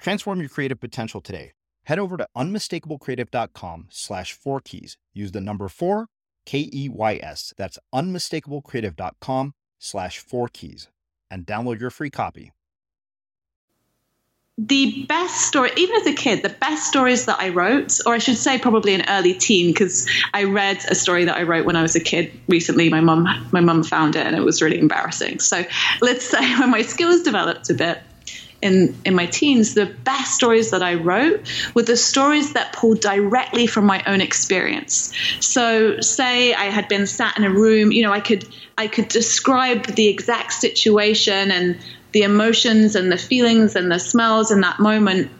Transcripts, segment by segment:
Transform your creative potential today. Head over to unmistakablecreative.com slash four keys. Use the number four, K E Y S. That's unmistakablecreative.com slash four keys and download your free copy. The best story, even as a kid, the best stories that I wrote, or I should say probably an early teen, because I read a story that I wrote when I was a kid recently. My mum, my mum found it and it was really embarrassing. So let's say when my skills developed a bit, in in my teens, the best stories that I wrote were the stories that pulled directly from my own experience. So, say I had been sat in a room, you know, I could I could describe the exact situation and the emotions and the feelings and the smells in that moment.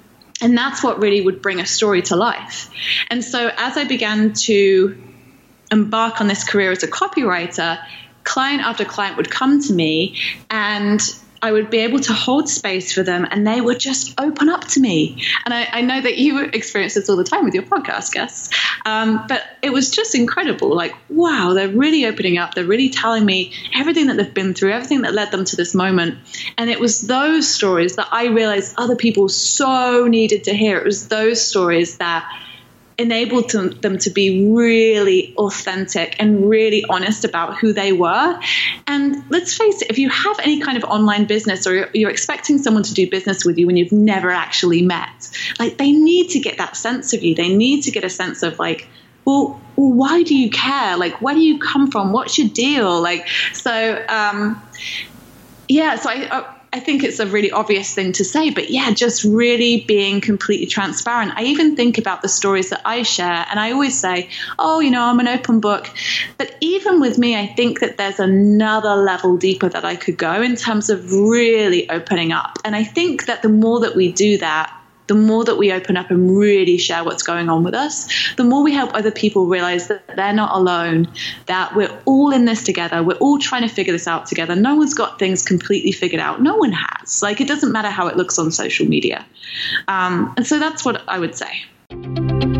And that's what really would bring a story to life. And so, as I began to embark on this career as a copywriter, client after client would come to me and I would be able to hold space for them and they would just open up to me. And I, I know that you experience this all the time with your podcast guests. Um, but it was just incredible. Like, wow, they're really opening up. They're really telling me everything that they've been through, everything that led them to this moment. And it was those stories that I realized other people so needed to hear. It was those stories that enabled to, them to be really authentic and really honest about who they were. And let's face it, if you have any kind of online business or you're, you're expecting someone to do business with you when you've never actually met, like they need to get that sense of you. They need to get a sense of like, well, why do you care? Like, where do you come from? What's your deal? Like, so, um, yeah, so I, I I think it's a really obvious thing to say, but yeah, just really being completely transparent. I even think about the stories that I share, and I always say, oh, you know, I'm an open book. But even with me, I think that there's another level deeper that I could go in terms of really opening up. And I think that the more that we do that, the more that we open up and really share what's going on with us, the more we help other people realize that they're not alone, that we're all in this together. We're all trying to figure this out together. No one's got things completely figured out. No one has. Like, it doesn't matter how it looks on social media. Um, and so that's what I would say.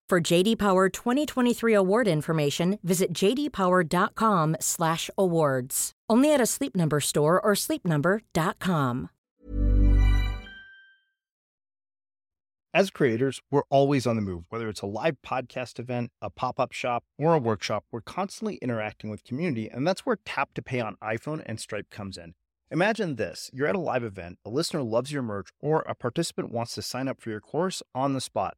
For JD Power 2023 award information, visit jdpower.com/awards. Only at a Sleep Number store or sleepnumber.com. As creators, we're always on the move. Whether it's a live podcast event, a pop-up shop, or a workshop, we're constantly interacting with community, and that's where Tap to Pay on iPhone and Stripe comes in. Imagine this: you're at a live event, a listener loves your merch, or a participant wants to sign up for your course on the spot.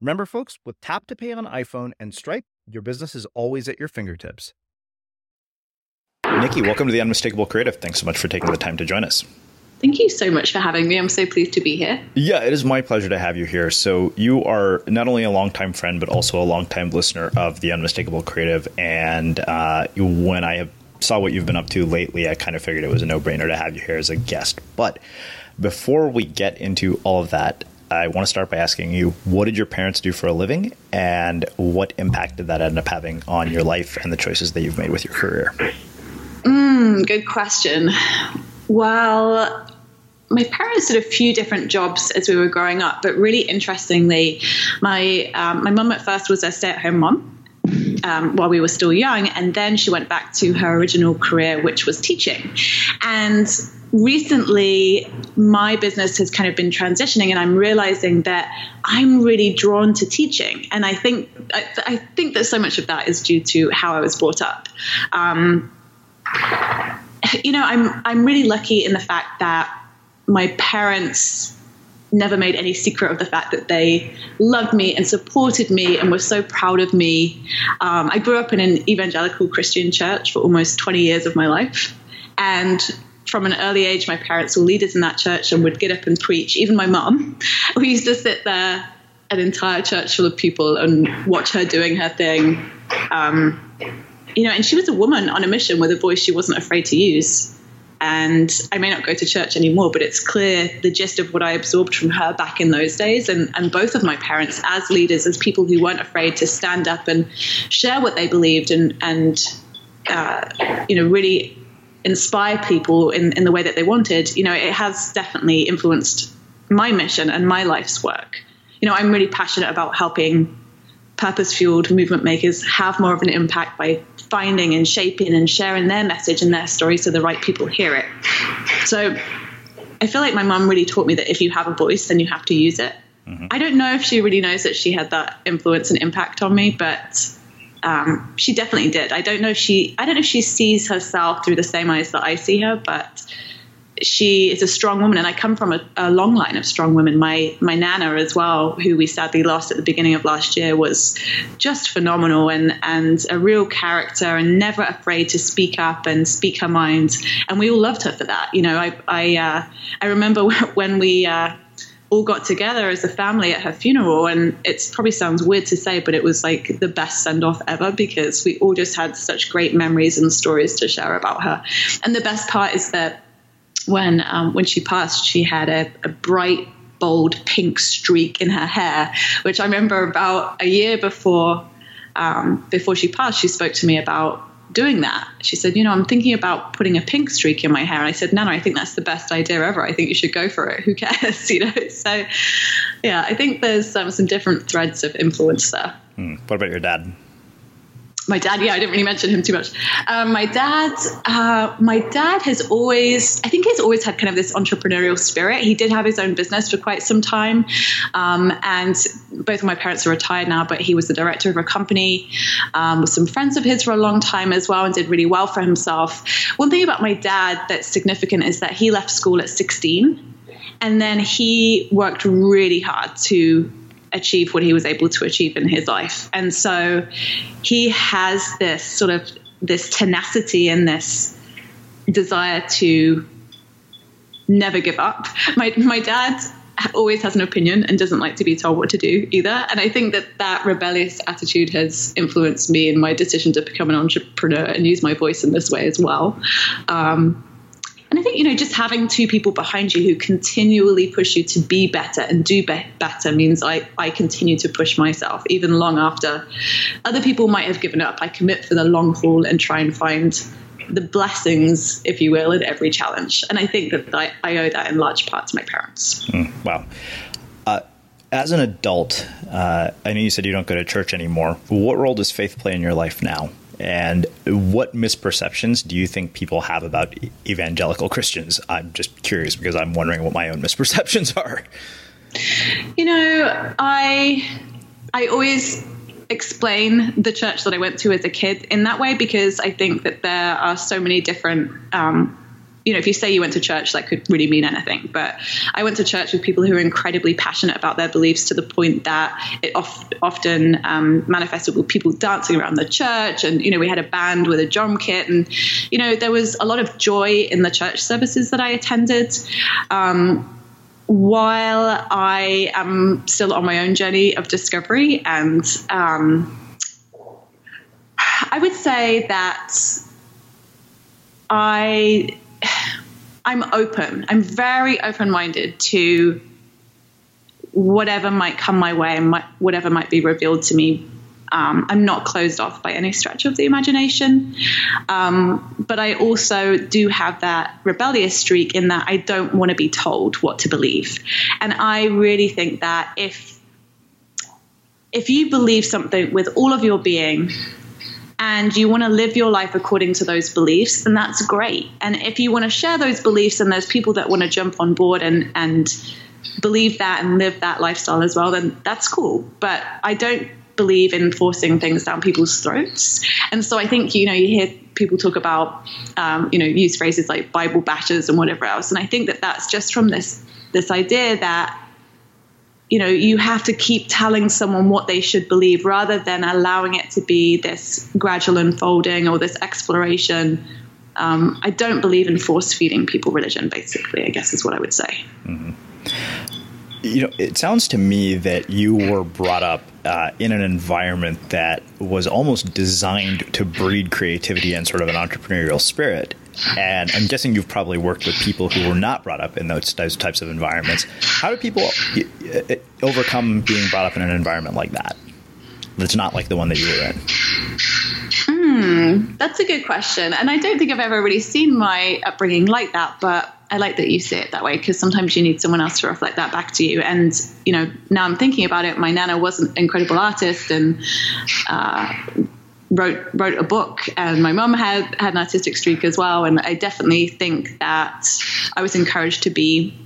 Remember, folks, with Tap to Pay on iPhone and Stripe, your business is always at your fingertips. Nikki, welcome to the Unmistakable Creative. Thanks so much for taking the time to join us. Thank you so much for having me. I'm so pleased to be here. Yeah, it is my pleasure to have you here. So, you are not only a longtime friend, but also a longtime listener of the Unmistakable Creative. And uh, when I saw what you've been up to lately, I kind of figured it was a no brainer to have you here as a guest. But before we get into all of that, I want to start by asking you what did your parents do for a living and what impact did that end up having on your life and the choices that you've made with your career? Mm, good question. Well, my parents did a few different jobs as we were growing up, but really interestingly, my um, my mum at first was a stay at home mom. Um, while we were still young, and then she went back to her original career, which was teaching. And recently, my business has kind of been transitioning, and I'm realizing that I'm really drawn to teaching. And I think I, I think that so much of that is due to how I was brought up. Um, you know, I'm I'm really lucky in the fact that my parents never made any secret of the fact that they loved me and supported me and were so proud of me. Um, I grew up in an evangelical Christian church for almost 20 years of my life. And from an early age, my parents were leaders in that church and would get up and preach. Even my mum, we used to sit there, an entire church full of people, and watch her doing her thing. Um, you know, and she was a woman on a mission with a voice she wasn't afraid to use. And I may not go to church anymore, but it's clear the gist of what I absorbed from her back in those days. And, and both of my parents, as leaders, as people who weren't afraid to stand up and share what they believed and, and uh, you know, really inspire people in, in the way that they wanted, you know, it has definitely influenced my mission and my life's work. You know, I'm really passionate about helping purpose fueled movement makers have more of an impact by finding and shaping and sharing their message and their story so the right people hear it. So I feel like my mom really taught me that if you have a voice, then you have to use it. Mm-hmm. I don't know if she really knows that she had that influence and impact on me, but um, she definitely did. I don't know if she I don't know if she sees herself through the same eyes that I see her, but she is a strong woman, and I come from a, a, long line of strong women. My my nana as well, who we sadly lost at the beginning of last year, was just phenomenal and and a real character, and never afraid to speak up and speak her mind. And we all loved her for that. You know, I I uh, I remember when we. Uh, all got together as a family at her funeral and it probably sounds weird to say but it was like the best send off ever because we all just had such great memories and stories to share about her. And the best part is that when um, when she passed, she had a, a bright bold pink streak in her hair, which I remember about a year before um, before she passed, she spoke to me about doing that. She said, "You know, I'm thinking about putting a pink streak in my hair." And I said, "No, no, I think that's the best idea ever. I think you should go for it. Who cares?" you know. So, yeah, I think there's um, some different threads of influence there. Hmm. What about your dad? My dad yeah i didn't really mention him too much. Um, my dad uh, my dad has always i think he's always had kind of this entrepreneurial spirit. He did have his own business for quite some time. Um, and both of my parents are retired now but he was the director of a company um, with some friends of his for a long time as well and did really well for himself. One thing about my dad that's significant is that he left school at 16 and then he worked really hard to achieve what he was able to achieve in his life. And so he has this sort of this tenacity and this desire to never give up. My my dad always has an opinion and doesn't like to be told what to do either. And I think that that rebellious attitude has influenced me in my decision to become an entrepreneur and use my voice in this way as well. Um, and I think, you know, just having two people behind you who continually push you to be better and do be- better means I, I continue to push myself even long after other people might have given up. I commit for the long haul and try and find the blessings, if you will, in every challenge. And I think that I, I owe that in large part to my parents. Mm, wow. Uh, as an adult, uh, I know you said you don't go to church anymore. What role does faith play in your life now? And what misperceptions do you think people have about evangelical Christians? I'm just curious because I'm wondering what my own misperceptions are. You know, I I always explain the church that I went to as a kid in that way because I think that there are so many different um, you know, if you say you went to church, that could really mean anything. But I went to church with people who are incredibly passionate about their beliefs to the point that it often um, manifested with people dancing around the church. And, you know, we had a band with a drum kit. And, you know, there was a lot of joy in the church services that I attended. Um, while I am still on my own journey of discovery, and um, I would say that I I'm open. I'm very open minded to whatever might come my way and whatever might be revealed to me. Um, I'm not closed off by any stretch of the imagination. Um, but I also do have that rebellious streak in that I don't want to be told what to believe. And I really think that if if you believe something with all of your being, and you want to live your life according to those beliefs, then that's great. And if you want to share those beliefs and there's people that want to jump on board and, and believe that and live that lifestyle as well, then that's cool. But I don't believe in forcing things down people's throats. And so I think, you know, you hear people talk about, um, you know, use phrases like Bible bashers and whatever else. And I think that that's just from this, this idea that you know, you have to keep telling someone what they should believe rather than allowing it to be this gradual unfolding or this exploration. Um, I don't believe in force feeding people religion, basically, I guess is what I would say. Mm-hmm. You know, it sounds to me that you were brought up uh, in an environment that was almost designed to breed creativity and sort of an entrepreneurial spirit. And I'm guessing you've probably worked with people who were not brought up in those, types of environments. How do people uh, overcome being brought up in an environment like that? That's not like the one that you were in. Hmm, that's a good question. And I don't think I've ever really seen my upbringing like that, but I like that you see it that way because sometimes you need someone else to reflect that back to you. And, you know, now I'm thinking about it, my nana was an incredible artist and, uh, wrote wrote a book and my mum had had an artistic streak as well and I definitely think that I was encouraged to be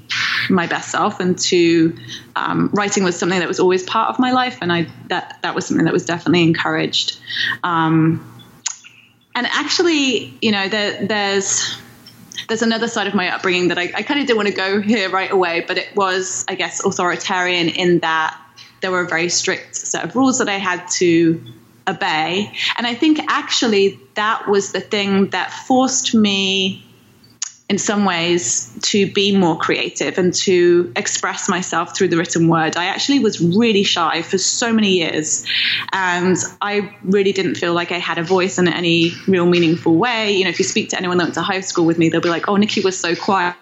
my best self and to um, writing was something that was always part of my life and I that that was something that was definitely encouraged. Um, and actually you know there, there's there's another side of my upbringing that I, I kind of didn't want to go here right away, but it was, I guess, authoritarian in that there were a very strict set of rules that I had to obey. And I think actually that was the thing that forced me in some ways to be more creative and to express myself through the written word. I actually was really shy for so many years and I really didn't feel like I had a voice in any real meaningful way. You know, if you speak to anyone that went to high school with me, they'll be like, "Oh, Nikki was so quiet."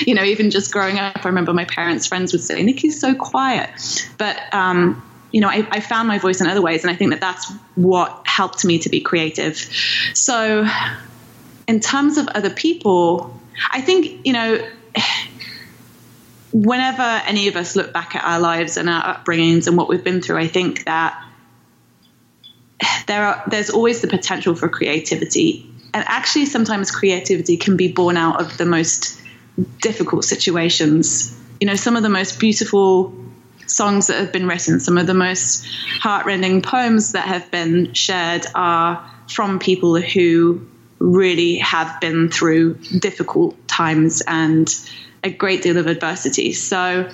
You know, even just growing up, I remember my parents' friends would say, Nikki's so quiet. But um, you know, I, I, found my voice in other ways, and I think that that's what helped me to be creative. So, in terms of other people, I think you know, whenever any of us look back at our lives and our upbringings and what we've been through, I think that there are there's always the potential for creativity, and actually, sometimes creativity can be born out of the most difficult situations. You know, some of the most beautiful songs that have been written, some of the most heartrending poems that have been shared are from people who really have been through difficult times and a great deal of adversity. So,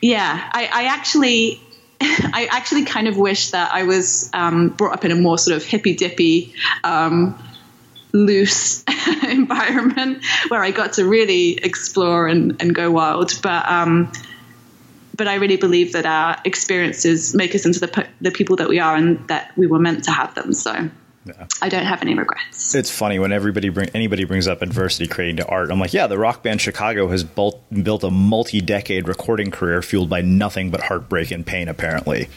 yeah, I, I actually. I actually kind of wish that I was um, brought up in a more sort of hippy dippy, um, loose environment where I got to really explore and, and go wild. But um, but I really believe that our experiences make us into the, the people that we are and that we were meant to have them. So yeah. I don't have any regrets. It's funny when everybody bring anybody brings up adversity creating to art. I'm like, yeah, the rock band Chicago has built built a multi-decade recording career fueled by nothing but heartbreak and pain, apparently.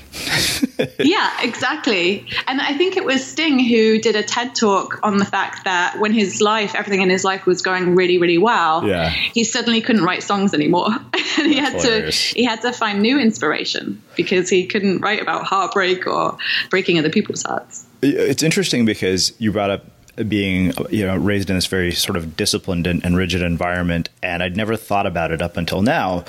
yeah, exactly. And I think it was Sting who did a TED talk on the fact that when his life, everything in his life was going really, really well, yeah. he suddenly couldn't write songs anymore, and he That's had hilarious. to he had to find new inspiration because he couldn't write about heartbreak or breaking other people's hearts. It's interesting because you brought up being you know raised in this very sort of disciplined and, and, rigid environment and I'd never thought about it up until now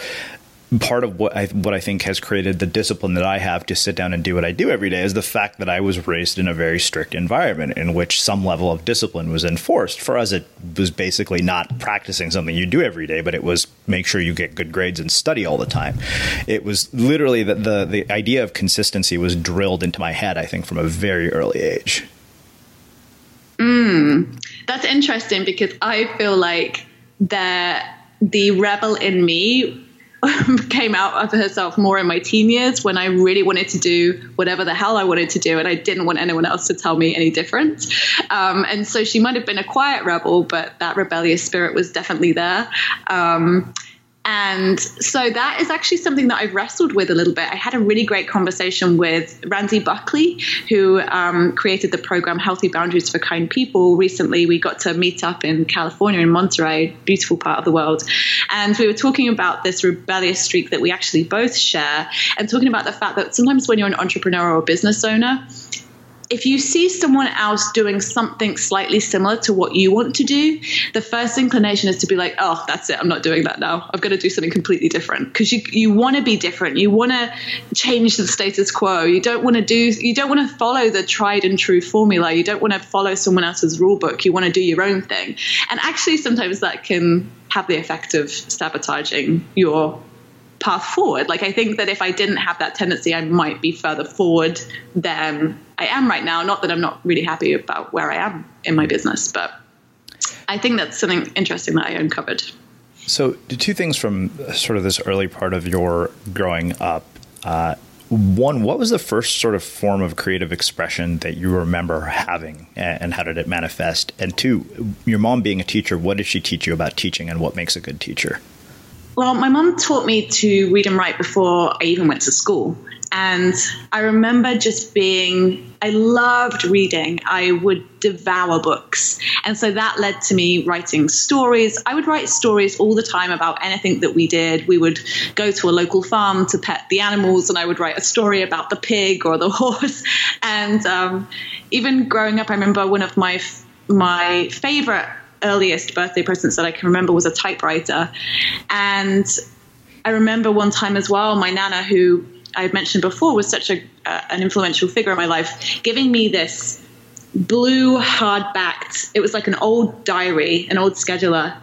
part of what I what I think has created the discipline that I have to sit down and do what I do every day is the fact that I was raised in a very strict environment in which some level of discipline was enforced. For us, it was basically not practicing something you do every day, but it was make sure you get good grades and study all the time. It was literally that the the idea of consistency was drilled into my head. I think from a very early age. Mm, that's interesting because I feel like that the rebel in me came out of herself more in my teen years when I really wanted to do whatever the hell I wanted to do, and I didn't want anyone else to tell me any different. Um, and so she might have been a quiet rebel, but that rebellious spirit was definitely there. Um, and so that is actually something that I've wrestled with a little bit. I had a really great conversation with Randi Buckley, who um, created the program Healthy Boundaries for Kind People. Recently, we got to meet up in California, in Monterey, beautiful part of the world. And we were talking about this rebellious streak that we actually both share, and talking about the fact that sometimes when you're an entrepreneur or a business owner, if you see someone else doing something slightly similar to what you want to do, the first inclination is to be like, oh, that's it. I'm not doing that now. I've got to do something completely different because you, you want to be different. You want to change the status quo. You don't want to do, you don't want to follow the tried and true formula. You don't want to follow someone else's rule book. You want to do your own thing. And actually, sometimes that can have the effect of sabotaging your path forward. Like I think that if I didn't have that tendency, I might be further forward than I am right now. Not that I'm not really happy about where I am in my business, but I think that's something interesting that I uncovered. So, two things from sort of this early part of your growing up. Uh, one, what was the first sort of form of creative expression that you remember having, and how did it manifest? And two, your mom being a teacher, what did she teach you about teaching, and what makes a good teacher? Well, my mum taught me to read and write before I even went to school. And I remember just being, I loved reading. I would devour books. And so that led to me writing stories. I would write stories all the time about anything that we did. We would go to a local farm to pet the animals, and I would write a story about the pig or the horse. And um, even growing up, I remember one of my my favorite earliest birthday presents that I can remember was a typewriter. And I remember one time as well, my nana, who I had mentioned before, was such a, uh, an influential figure in my life, giving me this blue hardbacked. It was like an old diary, an old scheduler,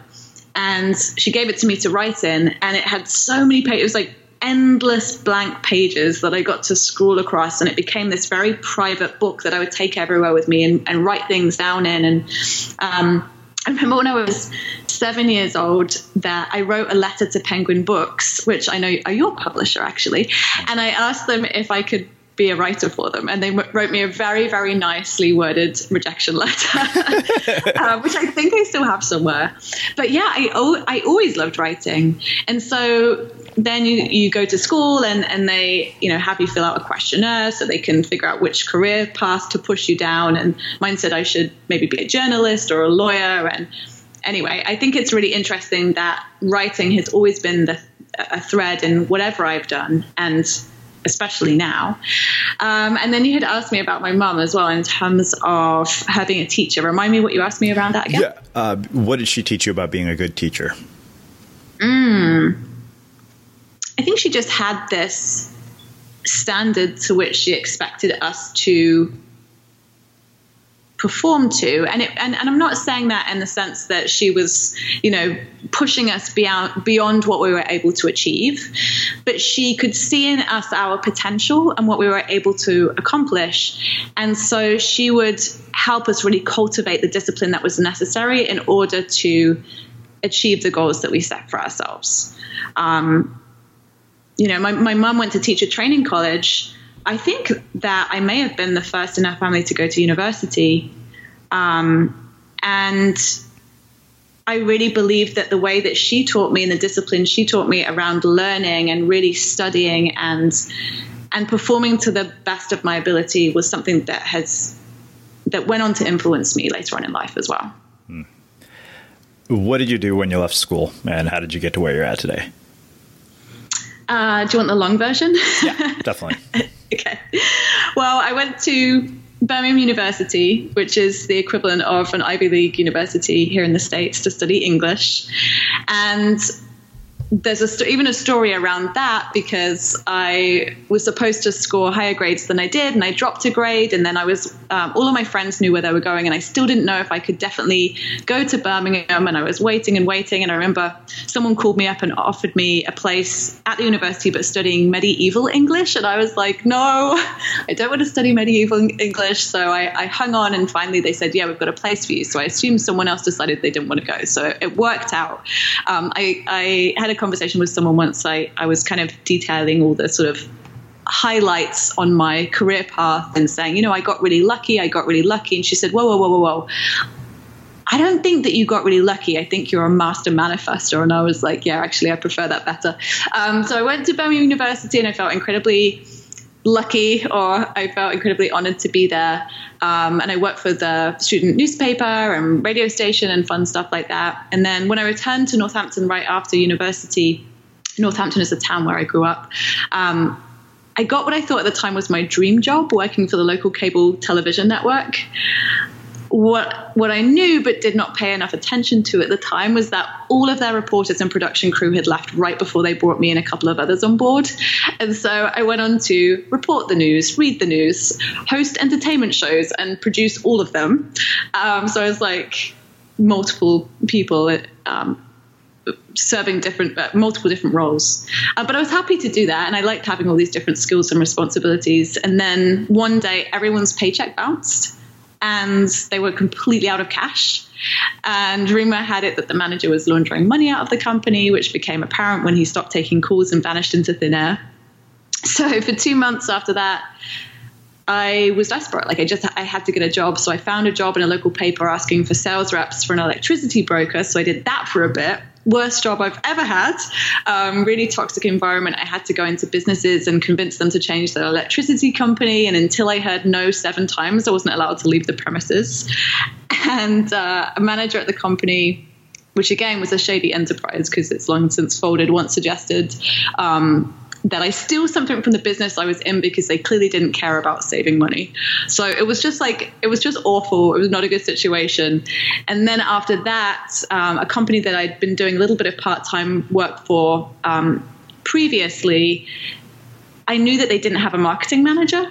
and she gave it to me to write in, and it had so many pages. It was like endless blank pages that I got to scroll across, and it became this very private book that I would take everywhere with me and, and write things down in. And um, I remember when I was seven years old that I wrote a letter to Penguin Books, which I know are your publisher actually, and I asked them if I could be a writer for them. And they wrote me a very, very nicely worded rejection letter, uh, which I think I still have somewhere. But yeah, I, I always loved writing. And so then you, you go to school and, and they, you know, have you fill out a questionnaire so they can figure out which career path to push you down. And mine said I should maybe be a journalist or a lawyer. And anyway, I think it's really interesting that writing has always been the, a thread in whatever I've done. And especially now. Um, and then you had asked me about my mum as well in terms of her being a teacher. Remind me what you asked me around that again. Yeah. Uh, what did she teach you about being a good teacher? Mm. I think she just had this standard to which she expected us to perform to. And it and, and I'm not saying that in the sense that she was you know pushing us beyond beyond what we were able to achieve but she could see in us our potential and what we were able to accomplish. And so she would help us really cultivate the discipline that was necessary in order to achieve the goals that we set for ourselves. Um, you know my, mom went to teacher training college I think that I may have been the first in our family to go to university. Um, and I really believe that the way that she taught me and the discipline she taught me around learning and really studying and and performing to the best of my ability was something that has that went on to influence me later on in life as well. Hmm. What did you do when you left school, and how did you get to where you're at today? Uh, do you want the long version? Yeah, definitely. okay. Well, I went to Birmingham University, which is the equivalent of an Ivy League university here in the States to study English. And there's a st- even a story around that because I was supposed to score higher grades than I did, and I dropped a grade. And then I was um, all of my friends knew where they were going, and I still didn't know if I could definitely go to Birmingham. And I was waiting and waiting. And I remember someone called me up and offered me a place at the university, but studying medieval English. And I was like, no, I don't want to study medieval English. So I, I hung on, and finally they said, yeah, we've got a place for you. So I assumed someone else decided they didn't want to go. So it worked out. Um, I, I had a conversation with someone once. I, I was kind of detailing all the sort of highlights on my career path and saying, you know, I got really lucky, I got really lucky. And she said, whoa, whoa, whoa, whoa, whoa. I don't think that you got really lucky. I think you're a master manifester. And I was like, yeah, actually, I prefer that better. Um, so I went to Birmingham University and I felt incredibly lucky or I felt incredibly honored to be there. Um, and I worked for the student newspaper and radio station and fun stuff like that. And then when I returned to Northampton right after university, Northampton is the town where I grew up. Um, I got what I thought at the time was my dream job, working for the local cable television network what what I knew but did not pay enough attention to at the time was that all of their reporters and production crew had left right before they brought me and a couple of others on board. And so I went on to report the news, read the news, host entertainment shows, and produce all of them. Um, so I was like multiple people. Um, serving different uh, multiple different roles uh, but i was happy to do that and i liked having all these different skills and responsibilities and then one day everyone's paycheck bounced and they were completely out of cash. And rumor had it that the manager was laundering money out of the company, which became apparent when he stopped taking calls and vanished into thin air. So for two months after that, I was desperate. Like I just I had to get a job, so I found a job in a local paper asking for sales reps for an electricity broker. So I did that for a bit worst job I've ever had. Um, really toxic environment. I had to go into businesses and convince them to change their electricity company. And until I heard no seven times, I wasn't allowed to leave the premises. And uh, a manager at the company which again was a shady enterprise because it's long since folded, once suggested um, that I steal something from the business I was in because they clearly didn't care about saving money. So it was just like, it was just awful. It was not a good situation. And then after that, um, a company that I'd been doing a little bit of part time work for um, previously, I knew that they didn't have a marketing manager.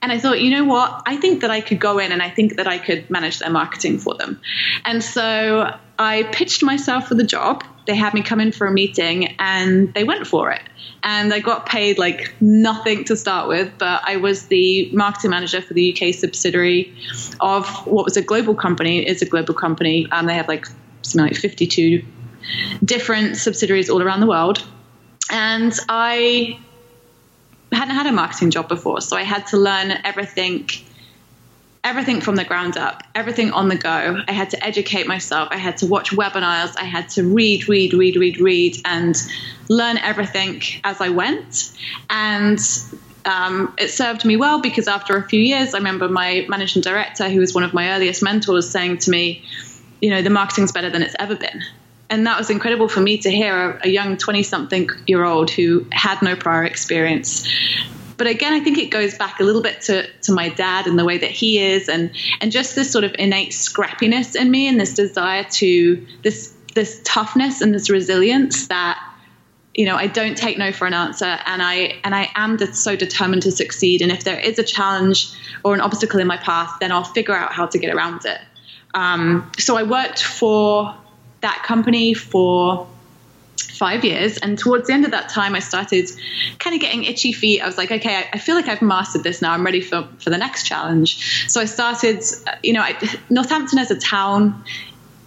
And I thought, you know what? I think that I could go in and I think that I could manage their marketing for them. And so I pitched myself for the job. They had me come in for a meeting and they went for it. And I got paid like nothing to start with, but I was the marketing manager for the UK subsidiary of what was a global company. It's a global company. and they have like something like 52 different subsidiaries all around the world. And I hadn't had a marketing job before, so I had to learn everything everything from the ground up, everything on the go. I had to educate myself. I had to watch webinars. I had to read, read, read, read, read, and learn everything as I went. And um, it served me well because after a few years, I remember my managing director, who was one of my earliest mentors, saying to me, you know, the marketing's better than it's ever been and that was incredible for me to hear a, a young 20 something year old who had no prior experience but again, I think it goes back a little bit to, to my dad and the way that he is, and and just this sort of innate scrappiness in me, and this desire to this this toughness and this resilience that you know I don't take no for an answer, and I and I am so determined to succeed. And if there is a challenge or an obstacle in my path, then I'll figure out how to get around it. Um, so I worked for that company for five years. And towards the end of that time, I started kind of getting itchy feet. I was like, okay, I, feel like I've mastered this now. I'm ready for, for the next challenge. So I started, uh, you know, I, Northampton as a town,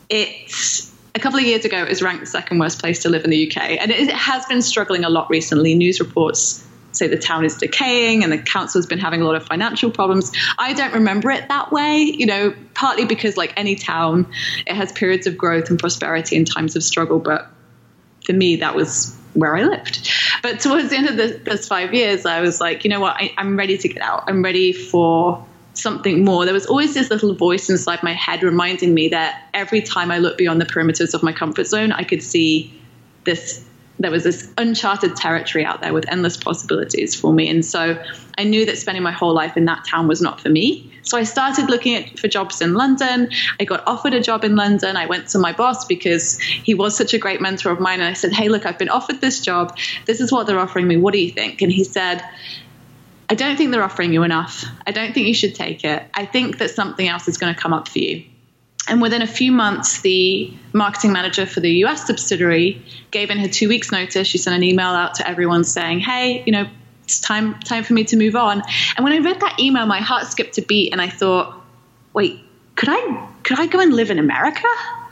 it's a couple of years ago, it was ranked the second worst place to live in the UK. And it, it has been struggling a lot recently. News reports say the town is decaying and the council's been having a lot of financial problems. I don't remember it that way, you know, partly because, like any town, it has periods of growth and prosperity and times of struggle. But for me, that was where I lived. But towards the end of the, those five years, I was like, you know what, I, I'm ready to get out. I'm ready for something more. There was always this little voice inside my head reminding me that every time I looked beyond the perimeters of my comfort zone, I could see this there was this uncharted territory out there with endless possibilities for me. And so I knew that spending my whole life in that town was not for me. So I started looking at, for jobs in London. I got offered a job in London. I went to my boss because he was such a great mentor of mine. And I said, Hey, look, I've been offered this job. This is what they're offering me. What do you think? And he said, I don't think they're offering you enough. I don't think you should take it. I think that something else is going to come up for you. And within a few months, the marketing manager for the US subsidiary gave in her two weeks' notice. She sent an email out to everyone saying, "Hey, you know, it's time time for me to move on." And when I read that email, my heart skipped a beat, and I thought, "Wait, could I could I go and live in America?"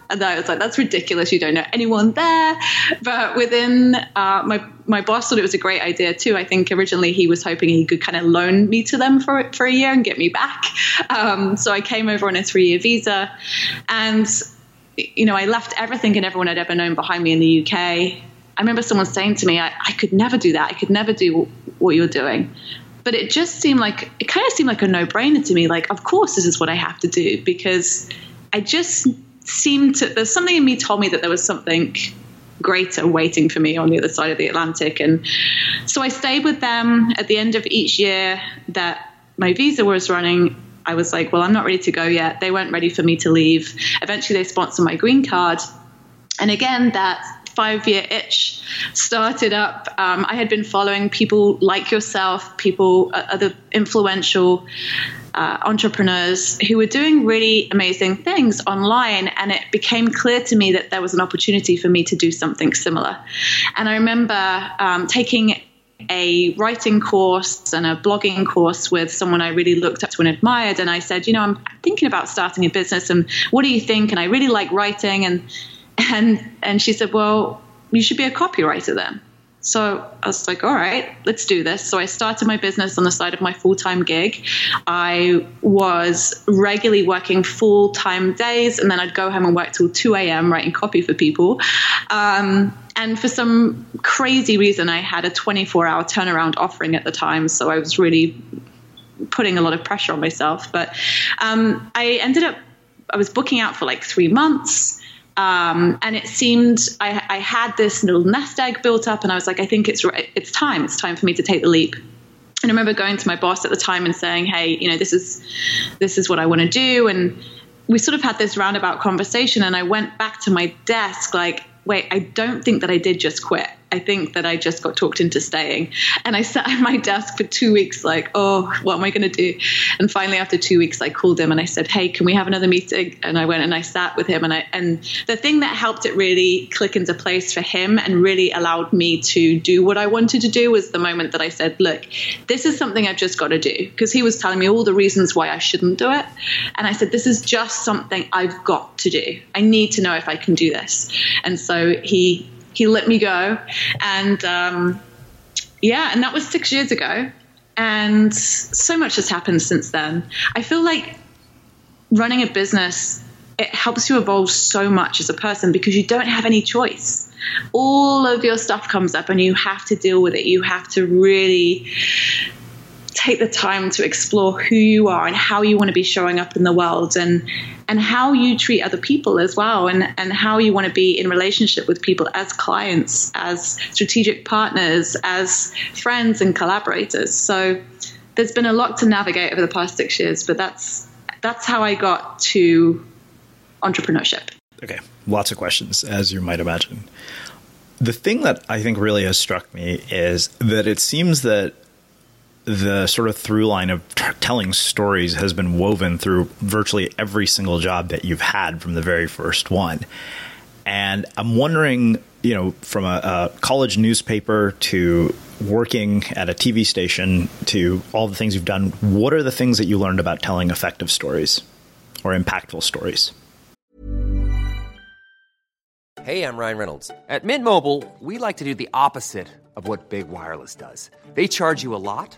And I was like, that's ridiculous. You don't know anyone there. But within uh, my my boss thought it was a great idea too. I think originally he was hoping he could kind of loan me to them for for a year and get me back. Um, so I came over on a three year visa, and you know I left everything and everyone I'd ever known behind me in the UK. I remember someone saying to me, I, I could never do that. I could never do what you're doing but it just seemed like it kind of seemed like a no-brainer to me like of course this is what i have to do because i just seemed to there's something in me told me that there was something greater waiting for me on the other side of the Atlantic. And so I stayed with them at the end of each year that my visa was running. I was like, well, I'm not ready to go yet. They weren't ready for me to leave. Eventually, they sponsored my green card. And again, that five year itch started up. Um, I had been following people like yourself, people, uh, other influential uh, entrepreneurs who were doing really amazing things online. And it became clear to me that there was an opportunity for me to do something similar. And I remember um, taking a writing course and a blogging course with someone I really looked up to and admired. And I said, you know, I'm thinking about starting a business, and what do you think? And I really like writing, and and and she said, well, you should be a copywriter then. So I was like, all right, let's do this. So I started my business on the side of my full time gig. I was regularly working full time days, and then I'd go home and work till 2 a.m. writing copy for people. Um, and for some crazy reason, I had a 24 hour turnaround offering at the time. So I was really putting a lot of pressure on myself. But um, I ended up, I was booking out for like three months. Um, and it seemed I, I, had this little nest egg built up, and I was like, I think it's it's time. It's time for me to take the leap. And I remember going to my boss at the time and saying, Hey, you know, this is this is what I want to do. And we sort of had this roundabout conversation, and I went back to my desk like, Wait, I don't think that I did just quit. I think that I just got talked into staying. And I sat at my desk for two weeks, like, oh, what am I going to do? And finally, after two weeks, I called him and I said, hey, can we have another meeting? And I went and I sat with him. And I and the thing that helped it really click into place for him and really allowed me to do what I wanted to do was the moment that I said, look, this is something I've just got to do. Because he was telling me all the reasons why I shouldn't do it. And I said, this is just something I've got to do. I need to know if I can do this. And so he he let me go, and um, yeah, and that was six years ago, and so much has happened since then. I feel like running a business it helps you evolve so much as a person because you don't have any choice. All of your stuff comes up and you have to deal with it. You have to really take the time to explore who you are and how you want to be showing up in the world and and how you treat other people as well and and how you want to be in relationship with people as clients as strategic partners as friends and collaborators. So there's been a lot to navigate over the past 6 years but that's that's how I got to entrepreneurship. Okay lots of questions as you might imagine. The thing that I think really has struck me is that it seems that the sort of through line of t- telling stories has been woven through virtually every single job that you've had from the very first one. And I'm wondering, you know, from a, a college newspaper to working at a TV station to all the things you've done, what are the things that you learned about telling effective stories or impactful stories? Hey, I'm Ryan Reynolds. At Mint Mobile, we like to do the opposite of what Big Wireless does. They charge you a lot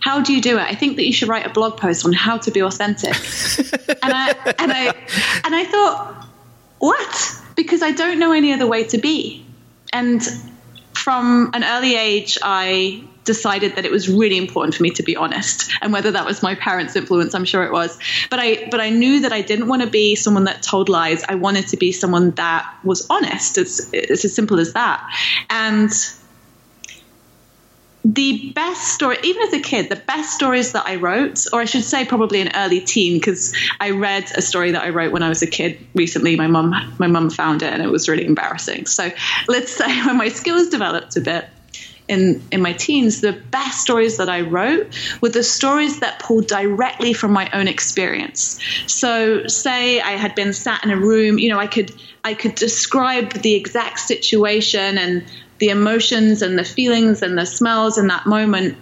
How do you do it? I think that you should write a blog post on how to be authentic. and I and I and I thought, what? Because I don't know any other way to be. And from an early age, I decided that it was really important for me to be honest and whether that was my parents influence i'm sure it was but i but i knew that i didn't want to be someone that told lies i wanted to be someone that was honest it's, it's as simple as that and the best story, even as a kid, the best stories that I wrote, or I should say probably an early teen, because I read a story that I wrote when I was a kid recently. My mum, my mum found it, and it was really embarrassing. So let's say when my skills developed a bit in in my teens, the best stories that I wrote were the stories that pulled directly from my own experience. So say I had been sat in a room, you know, I could I could describe the exact situation and the emotions and the feelings and the smells in that moment.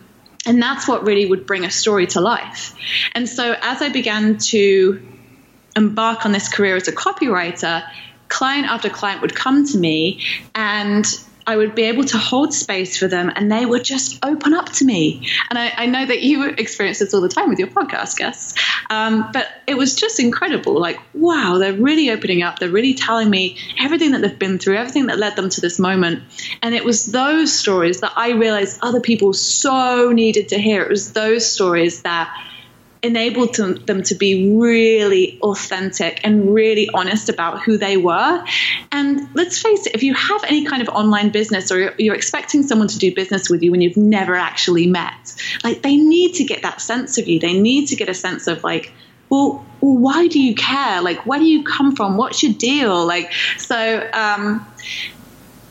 And that's what really would bring a story to life. And so as I began to embark on this career as a copywriter, client after client would come to me and I would be able to hold space for them and they would just open up to me. And I, I know that you experience this all the time with your podcast guests. Um, but it was just incredible. Like, wow, they're really opening up. They're really telling me everything that they've been through, everything that led them to this moment. And it was those stories that I realized other people so needed to hear. It was those stories that enabled to, them to be really authentic and really honest about who they were. And let's face it, if you have any kind of online business or you're, expecting someone to do business with you when you've never actually met, like they need to get that sense of you. They need to get a sense of like, well, why do you care? Like, where do you come from? What's your deal? Like, so, um,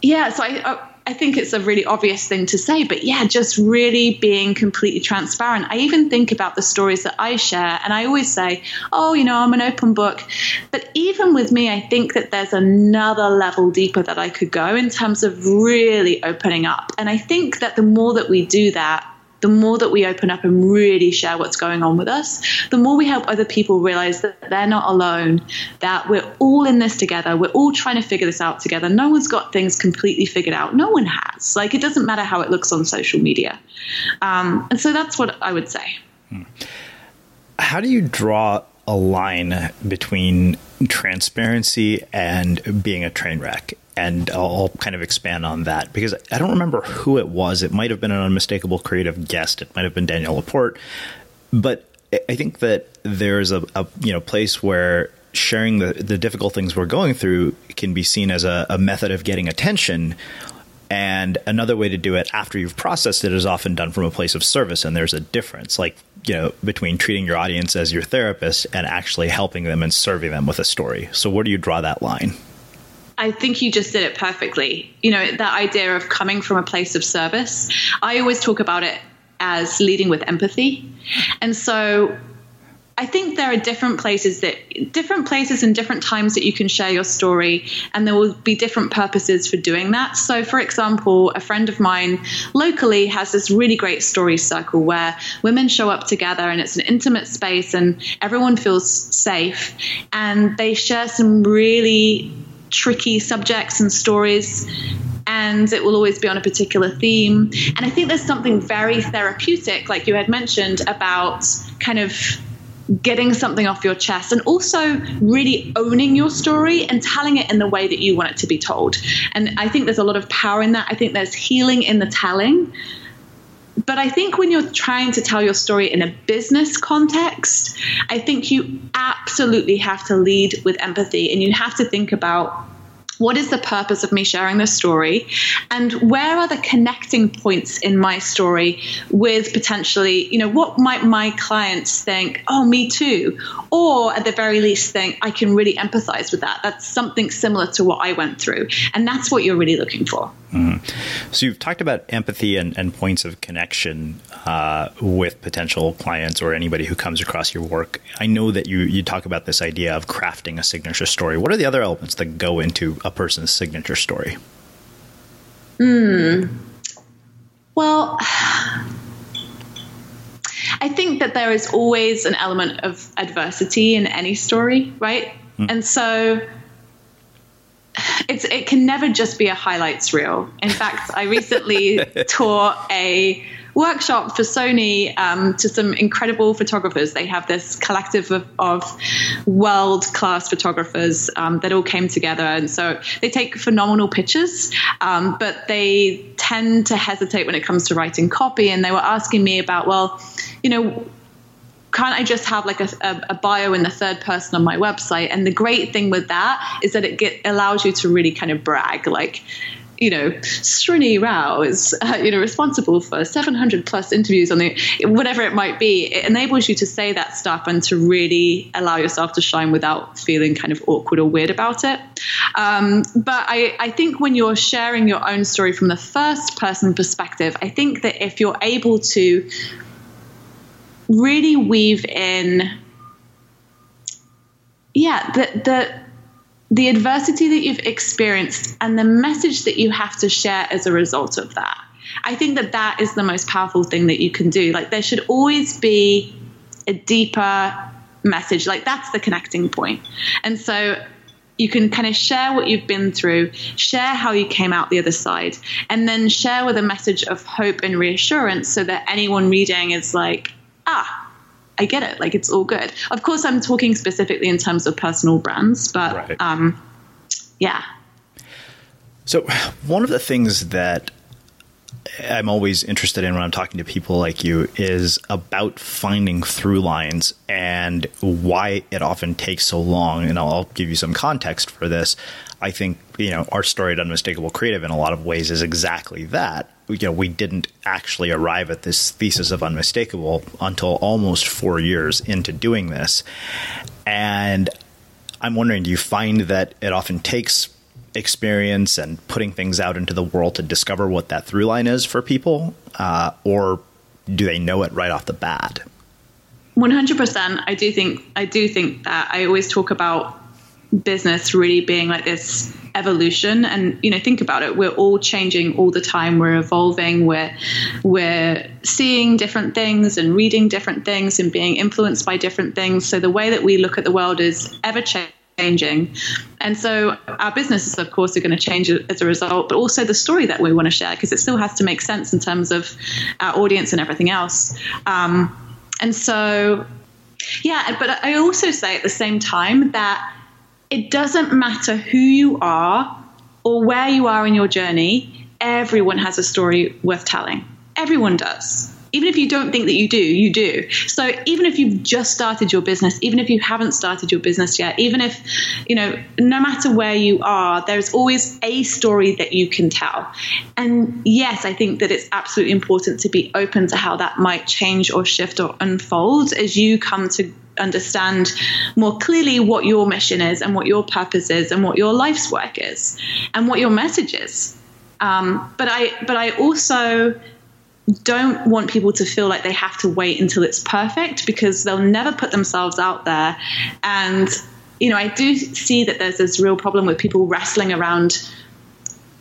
yeah, so I, I I think it's a really obvious thing to say, but yeah, just really being completely transparent. I even think about the stories that I share, and I always say, oh, you know, I'm an open book. But even with me, I think that there's another level deeper that I could go in terms of really opening up. And I think that the more that we do that, the more that we open up and really share what's going on with us, the more we help other people realize that they're not alone, that we're all in this together. We're all trying to figure this out together. No one's got things completely figured out. No one has. Like, it doesn't matter how it looks on social media. Um, and so that's what I would say. Hmm. How do you draw a line between transparency and being a train wreck? and I'll kind of expand on that because I don't remember who it was. It might have been an unmistakable creative guest. It might have been Danielle LaPorte, but I think that there's a, a you know place where sharing the the difficult things we're going through can be seen as a, a method of getting attention. And another way to do it after you've processed it is often done from a place of service, and there's a difference, like you know, between treating your audience as your therapist and actually helping them and serving them with a story. So, where do you draw that line? I think you just did it perfectly. You know, that idea of coming from a place of service. I always talk about it as leading with empathy. And so I think there are different places that different places and different times that you can share your story, and there will be different purposes for doing that. So, for example, a friend of mine locally has this really great story circle where women show up together and it's an intimate space and everyone feels safe, and they share some really tricky subjects and stories and it will always be on a particular theme. And I think there's something very therapeutic, like you had mentioned, about kind of getting something off your chest and also really owning your story and telling it in the way that you want it to be told. And I think there's a lot of power in that. I think there's healing in the telling. But I think when you're trying to tell your story in a business context, I think you absolutely have to lead with empathy and you have to think about what is the purpose of me sharing this story? And where are the connecting points in my story with potentially you know what might my clients think oh me too. Or at the very least think i can really empathize with that. That's something similar to what i went through. And that's what you're really looking for. Mm-hmm. so you've talked about empathy and, and points of connection uh, with potential clients or anybody who comes across your work. I know that you you talk about this idea of crafting a signature story. What are the other elements that go into a person's signature story? Hmm. Well, I think that there is always an element of adversity in any story, right? Mm. And so it's it can never just be a highlights reel. In fact, I recently taught a workshop for Sony um, to some incredible photographers. They have this collective of, of world class photographers um, that all came together. And so they take phenomenal pictures, um, but they tend to hesitate when it comes to writing copy. And they were asking me about, well, you know, can't I just have like a, a, a, bio in the third person on my website? And the great thing with that is that it get, allows you to really kind of brag, like, you know, Srini Rao is, uh, you know, responsible for 700 plus interviews on the, whatever it might be. It enables you to say that stuff and to really allow yourself to shine without feeling kind of awkward or weird about it. Um, but I, I think when you're sharing your own story from the first person perspective, I think that if you're able to really weave in, yeah, the, the, the adversity that you've experienced and the message that you have to share as a result of that. I think that that is the most powerful thing that you can do. Like, there should always be a deeper message. Like, that's the connecting point. And so, you can kind of share what you've been through, share how you came out the other side, and then share with a message of hope and reassurance so that anyone reading is like, ah, I get it. Like it's all good. Of course, I'm talking specifically in terms of personal brands, but right. um, yeah. So one of the things that I'm always interested in when I'm talking to people like you is about finding through lines and why it often takes so long. And I'll, I'll give you some context for this. I think you know our story at Unmistakable Creative in a lot of ways is exactly that. You know, we didn't actually arrive at this thesis of unmistakable until almost four years into doing this, and I'm wondering, do you find that it often takes experience and putting things out into the world to discover what that through line is for people, uh, or do they know it right off the bat? One hundred percent. I do think I do think that I always talk about business really being like this evolution. And you know think about it. We're all changing all the time. We're evolving. We're we're seeing different things and reading different things and being influenced by different things. So the way that we look at the world is ever changing. And so our businesses of course are going to change as a result but also the story that we want to share because it still has to make sense in terms of our audience and everything else. Um, and so yeah but i also say at the same time that it doesn't matter who you are or where you are in your journey, everyone has a story worth telling. Everyone does. Even if you don't think that you do, you do. So even if you've just started your business, even if you haven't started your business yet, even if, you know, no matter where you are, there's always a story that you can tell. And yes, I think that it's absolutely important to be open to how that might change or shift or unfold as you come to understand more clearly what your mission is and what your purpose is and what your life's work is and what your message is. Um, but I but I also don't want people to feel like they have to wait until it's perfect because they'll never put themselves out there. And you know, I do see that there's this real problem with people wrestling around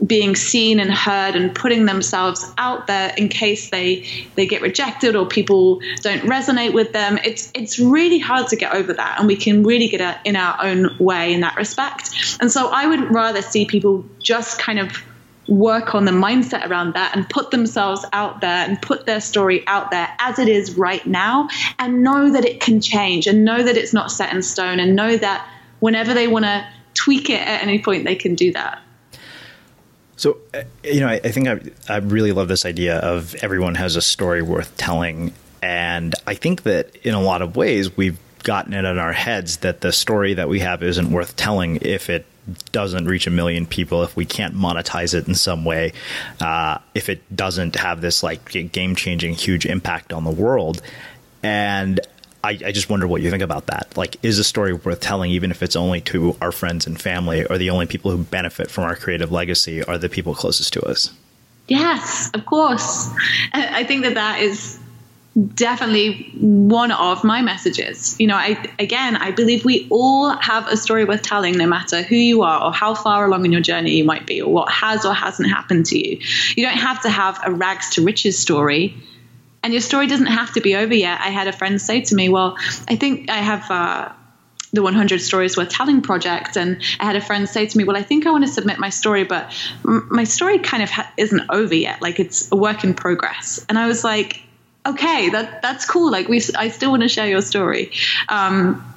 being seen and heard and putting themselves out there in case they they get rejected or people don't resonate with them. It's it's really hard to get over that and we can really get in our own way in that respect. And so i would rather see people just kind of work on the mindset around that and put themselves out there and put their story out there as it is right now and know that it can change and know that it's not set in stone and know that whenever they want to tweak it at any point they can do that so, uh, you know, I, I think I, I really love this idea of everyone has a story worth telling. And I think that in a lot of ways, we've gotten it in our heads that the story that we have isn't worth telling if it doesn't reach a million people, if we can't monetize it in some way, uh, if it doesn't have this like game changing, huge impact on the world. And I, I, just wonder what you think about that. Like, is a story worth telling, even if it's only to our friends and family, or the only people who benefit from our creative legacy are the people closest to us? Yes, of course. I think that that is definitely one of my messages. You know, I again, I believe we all have a story worth telling, no matter who you are or how far along in your journey you might be, or what has or hasn't happened to you. You don't have to have a rags to riches story. And your story doesn't have to be over yet. I had a friend say to me, Well, I think I have uh, the 100 Stories Worth Telling project. And I had a friend say to me, Well, I think I want to submit my story, but m- my story kind of ha- isn't over yet. Like it's a work in progress. And I was like, okay, that that's cool. Like we, I still want to share your story. Um,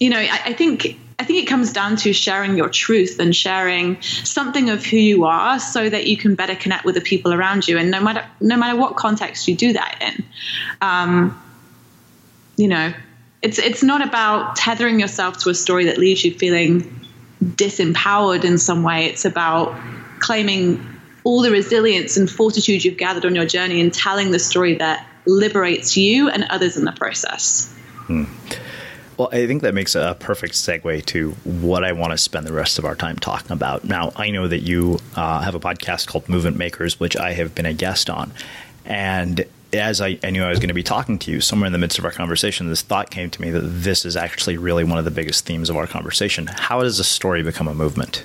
you know, I, I think I think it comes down to sharing your truth and sharing something of who you are so that you can better connect with the people around you. And no matter no matter what context you do that in, um, you know, it's it's not about tethering yourself to a story that leaves you feeling disempowered in some way. It's about claiming all the resilience and fortitude you've gathered on your journey and telling the story that liberates you and others in the process. Hmm. Well, I think that makes a perfect segue to what I want to spend the rest of our time talking about. Now, I know that you uh, have a podcast called Movement Makers, which I have been a guest on. And as I, I, knew I was going to be talking to you, somewhere in the midst of our conversation, this thought came to me that this is actually really one of the biggest themes of our conversation. How does a story become a movement?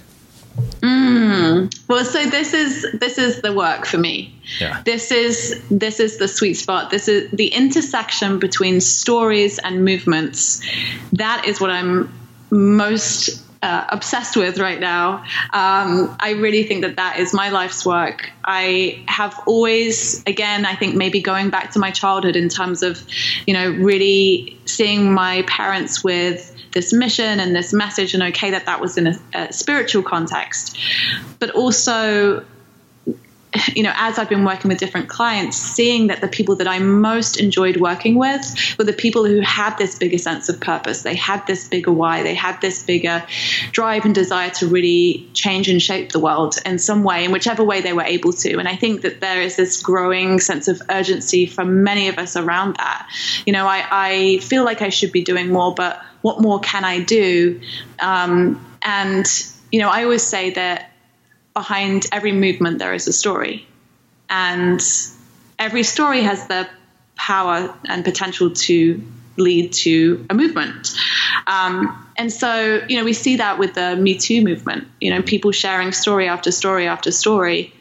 Mm. Well, so this is this is the work for me. Yeah. This is this is the sweet spot. This is the intersection between stories and movements. That is what I'm most uh, obsessed with right now. Um, I really think that that is my life's work. I have always, again, I think maybe going back to my childhood in terms of, you know, really seeing my parents with this mission and this message, and okay that that was in a, a spiritual context, but also you know, as I've been working with different clients, seeing that the people that I most enjoyed working with were the people who had this bigger sense of purpose. They had this bigger why. They had this bigger drive and desire to really change and shape the world in some way, in whichever way they were able to. And I think that there is this growing sense of urgency from many of us around that. You know, I, I feel like I should be doing more, but what more can I do? Um, and, you know, I always say that behind every movement there is a story. And every story has the power and potential to lead to a movement. Um, and so, you know, we see that with the Me Too movement, you know, people sharing story after story after story,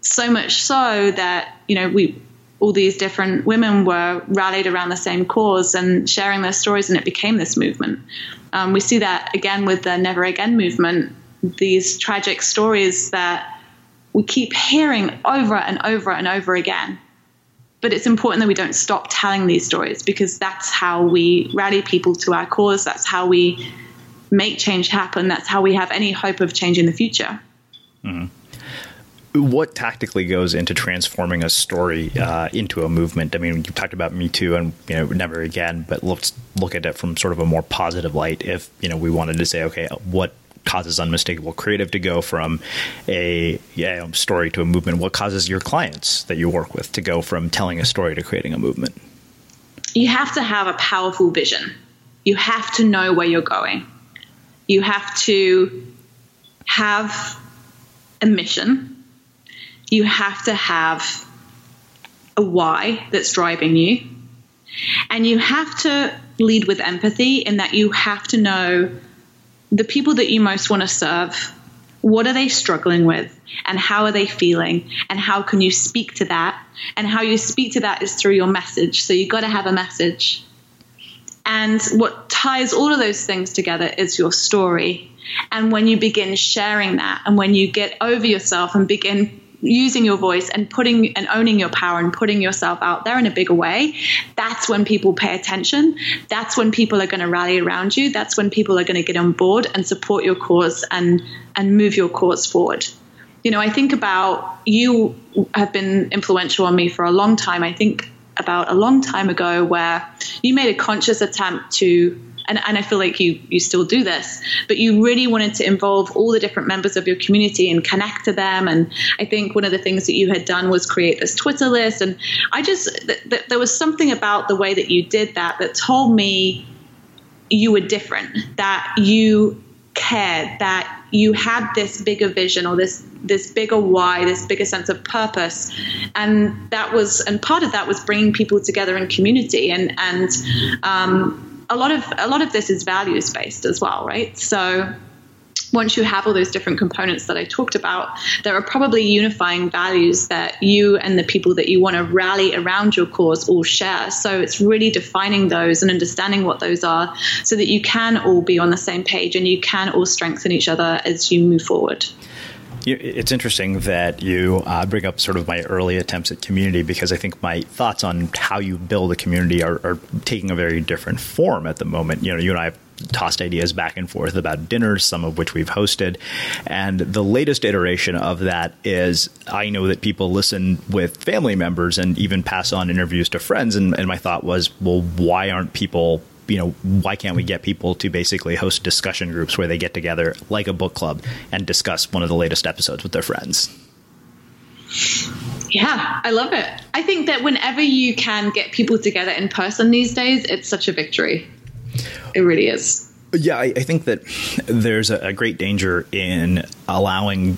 so much so that, you know, we, all these different women were rallied around the same cause and sharing their stories, and it became this movement. Um, we see that again with the Never Again movement, these tragic stories that we keep hearing over and over and over again. But it's important that we don't stop telling these stories because that's how we rally people to our cause. That's how we make change happen. That's how we have any hope of change in the future. Mm-hmm what tactically goes into transforming a story uh, into a movement? I mean, you talked about Me Too and you know never again, but let's look at it from sort of a more positive light. If you know we wanted to say, okay, what causes unmistakable creative to go from a yeah, story to a movement? What causes your clients that you work with to go from telling a story to creating a movement? You have to have a powerful vision. You have to know where you're going. You have to have a mission you have to have a why that's driving you. And you have to lead with empathy in that you have to know the people that you most want to serve. What are they struggling with? And how are they feeling? And how can you speak to that? And how you speak to that is through your message. So you've got to have a message. And what ties all of those things together is your story. And when you begin sharing that, and when you get over yourself and begin using your voice and putting and owning your power and putting yourself out there in a bigger way, that's when people pay attention. That's when people are going to rally around you. That's when people are going to get on board and support your cause and and move your cause forward. You know, I think about you have been influential on me for a long time. I think about a long time ago where you made a conscious attempt to and, and I feel like you you still do this, but you really wanted to involve all the different members of your community and connect to them. And I think one of the things that you had done was create this Twitter list. And I just th- th- there was something about the way that you did that that told me you were different, that you cared, that you had this bigger vision or this this bigger why, this bigger sense of purpose, and that was and part of that was bringing people together in community and and um, a lot of a lot of this is values based as well, right? So once you have all those different components that I talked about, there are probably unifying values that you and the people that you want to rally around your cause all share. So it's really defining those and understanding what those are so that you can all be on the same page and you can all strengthen each other as you move forward. It's interesting that you uh, bring up sort of my early attempts at community because I think my thoughts on how you build a community are, are taking a very different form at the moment. You know, you and I have tossed ideas back and forth about dinners, some of which we've hosted. And the latest iteration of that is I know that people listen with family members and even pass on interviews to friends. And, and my thought was, well, why aren't people you know, why can't we get people to basically host discussion groups where they get together like a book club and discuss one of the latest episodes with their friends? Yeah, I love it. I think that whenever you can get people together in person these days, it's such a victory. It really is. Yeah, I, I think that there's a, a great danger in allowing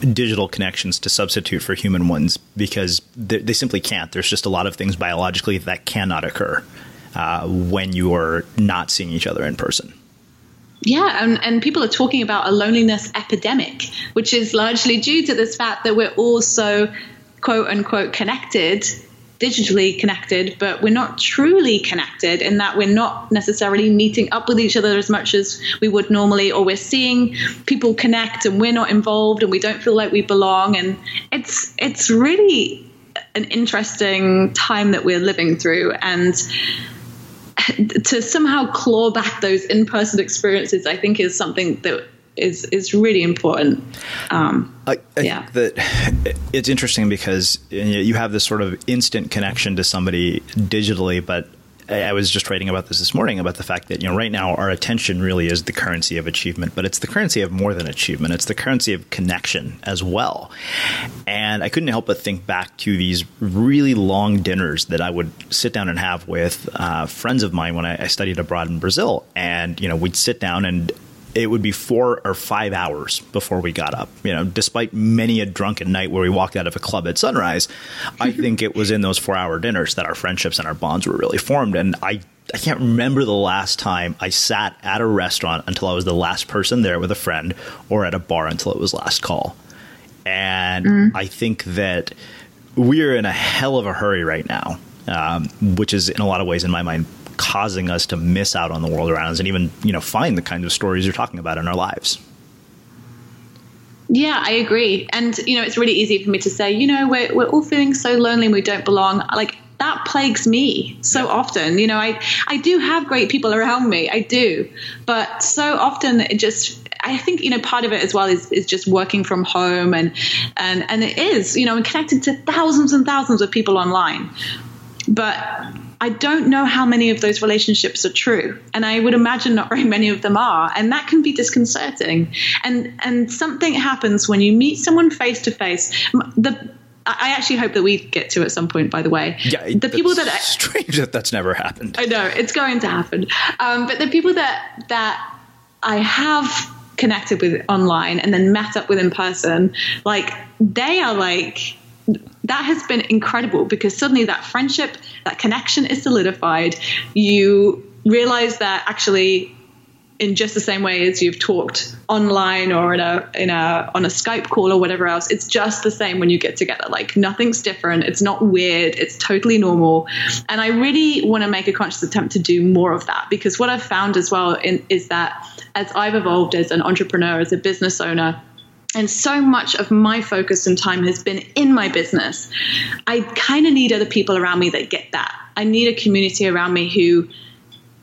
digital connections to substitute for human ones because they, they, simply can't. There's just a lot of things biologically that cannot occur uh, when you're not seeing each other in person. Yeah, and, and people are talking about a loneliness epidemic, which is largely due to this fact that we're all so quote unquote connected digitally connected, but we're not truly connected in that we're not necessarily meeting up with each other as much as we would normally, or we're seeing people connect and we're not involved and we don't feel like we belong. And it's it's really an interesting time that we're living through. And to somehow claw back those in-person experiences, I think is something that is is really important. Um, I, I yeah. think that it's interesting because you have this sort of instant connection to somebody digitally, but I was just writing about this this morning about the fact that you know right now our attention really is the currency of achievement, but it's the currency of more than achievement. It's the currency of connection as well. And I couldn't help but think back to these really long dinners that I would sit down and have with uh, friends of mine when I, I studied abroad in Brazil, and you know we'd sit down and it would be four or five hours before we got up. You know, despite many a drunken night where we walked out of a club at sunrise, I think it was in those four hour dinners that our friendships and our bonds were really formed. And I, I can't remember the last time I sat at a restaurant until I was the last person there with a friend or at a bar until it was last call. And mm. I think that we're in a hell of a hurry right now, um, which is in a lot of ways, in my mind, causing us to miss out on the world around us and even you know find the kinds of stories you're talking about in our lives. Yeah, I agree. And, you know, it's really easy for me to say, you know, we're, we're all feeling so lonely and we don't belong. Like, that plagues me so often. You know, I, I do have great people around me. I do. But so often it just, I think, you know, part of it as well is, is just working from home and, and, and it is, you know, and connected to thousands and thousands of people online. But I don't know how many of those relationships are true, and I would imagine not very many of them are, and that can be disconcerting. And and something happens when you meet someone face to face. The I actually hope that we get to at some point. By the way, yeah, the people that strange that that's never happened. I know it's going to happen, um, but the people that that I have connected with online and then met up with in person, like they are like that has been incredible because suddenly that friendship, that connection is solidified. You realize that actually in just the same way as you've talked online or in a in a on a Skype call or whatever else. It's just the same when you get together. Like nothing's different. It's not weird. It's totally normal. And I really want to make a conscious attempt to do more of that because what I've found as well in, is that as I've evolved as an entrepreneur, as a business owner, and so much of my focus and time has been in my business. I kind of need other people around me that get that. I need a community around me who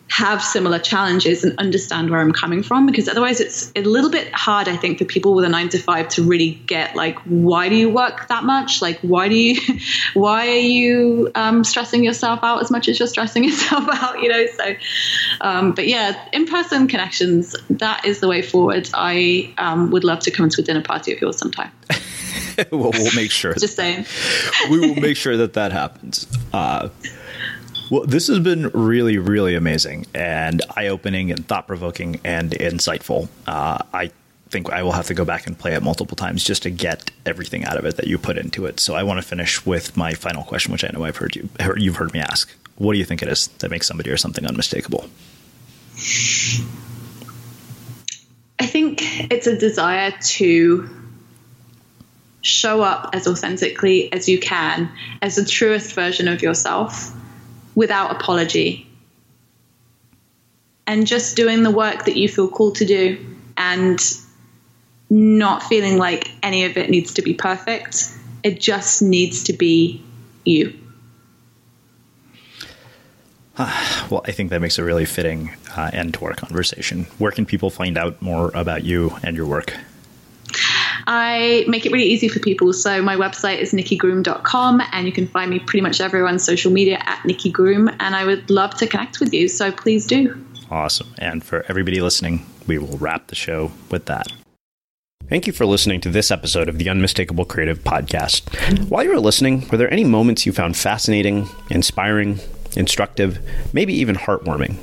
have similar challenges and understand where I'm coming from because otherwise it's a little bit hard I think for people with a 9 to 5 to really get like why do you work that much? Like why do you why are you um, stressing yourself out as much as you're stressing yourself out you know? So um, but yeah in-person connections that is the way forward. I um, would love to come to a dinner party of yours sometime. Well, we'll make sure just saying. We will make sure that that happens. Uh, well, this has been really, really amazing and eye opening and thought provoking and insightful. Uh, I think I will have to go back and play it multiple times just to get everything out of it that you put into it. So I want to finish with my final question, which I know I've heard you heard, you've heard me ask. What do you think it is that makes somebody or something unmistakable? I think it's a desire to show up as authentically as you can, as the truest version of yourself without apology. And just doing the work that you feel called to do and not feeling like any of it needs to be perfect. It just needs to be you. well, I think that makes a really fitting uh, end to our conversation. Where can people find out more about you and your work? I make it really easy for people. So my website is nikkigroom.com and you can find me pretty much everywhere on social media at nikkigroom. And I would love to connect with you. So please do. Awesome. And for everybody listening, we will wrap the show with that. Thank you for listening to this episode of the Unmistakable Creative Podcast. While you were listening, were there any moments you found fascinating, inspiring, instructive, maybe even heartwarming?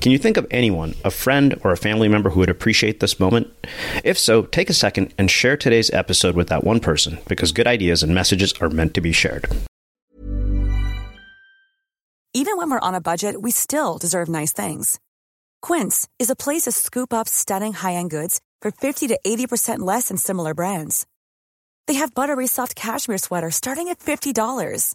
Can you think of anyone, a friend or a family member who would appreciate this moment? If so, take a second and share today's episode with that one person because good ideas and messages are meant to be shared. Even when we're on a budget, we still deserve nice things. Quince is a place to scoop up stunning high end goods for 50 to 80% less than similar brands. They have buttery soft cashmere sweaters starting at $50,